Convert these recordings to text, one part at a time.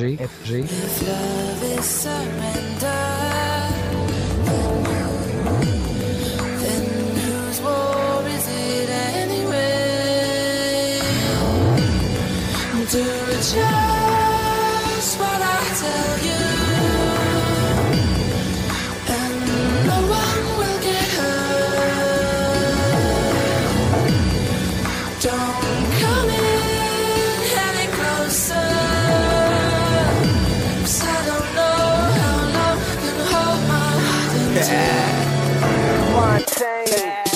FG. If love is surrender, then whose war is it anyway? Do just what I tell you,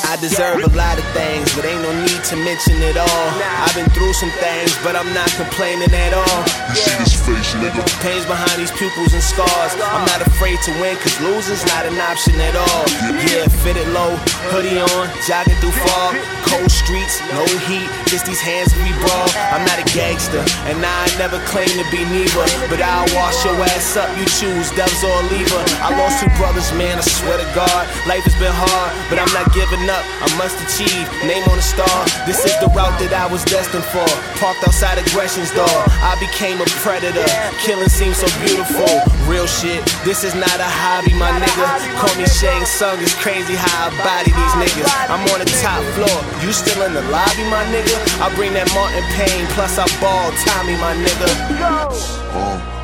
I deserve a lot of things, but ain't no need to mention it all. I've been through some things, but I'm not complaining at all. You see this face, nigga. Pains behind these pupils and scars. I'm not afraid to win, cause losing's not an option at all. Yeah, fitted low, hoodie on, jogging through fog. Cold streets, no heat, just these hands we brawl. I'm not a gangster, and I never claim to be neither. But I'll wash your ass up, you choose devils or lever. I lost two brothers, man, I swear to God. Life has been hard, but I'm not giving up. I must achieve, name on the star. This is the route that I was destined for. Parked outside aggression's door. I became a predator. Killing seems so beautiful. Real shit, this is not a hobby, my nigga. Call me Shang Tsung, it's crazy how I body these niggas. I'm on the top floor, you still in the lobby, my nigga. I bring that Martin Payne, plus I ball Tommy, my nigga. Uh,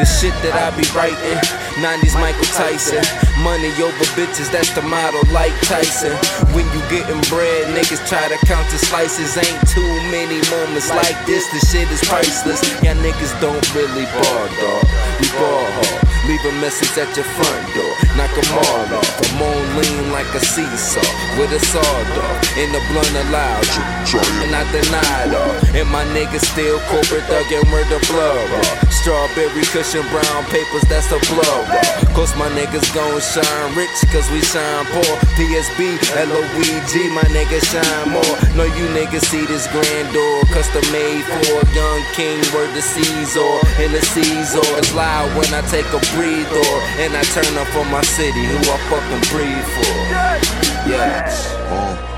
The shit that I be writing, 90s Michael Tyson. Money over bitches, that's the motto like Tyson. When you getting bread, niggas try to count the slices. Ain't too many moments like this, the shit is priceless. Y'all niggas don't really ball, dog. We ball hard. Leave a message at your front door, knock 'em all off. I'm on lean like a seesaw with a sawed off. In the blunt allowed, it. and I denied all. And my niggas still corporate thuggin' where the blood raw. Strawberry cushion brown papers, that's the blood raw. Cause my niggas gon' shine rich, cause we shine poor. PSB, LOEG, my niggas shine more. Know you niggas see this grand door, custom made for a young king, word to Caesar. In the Caesar, it's loud when I take a breather. And I turn up for my city, who I fucking breathe for. Yeah. Uh,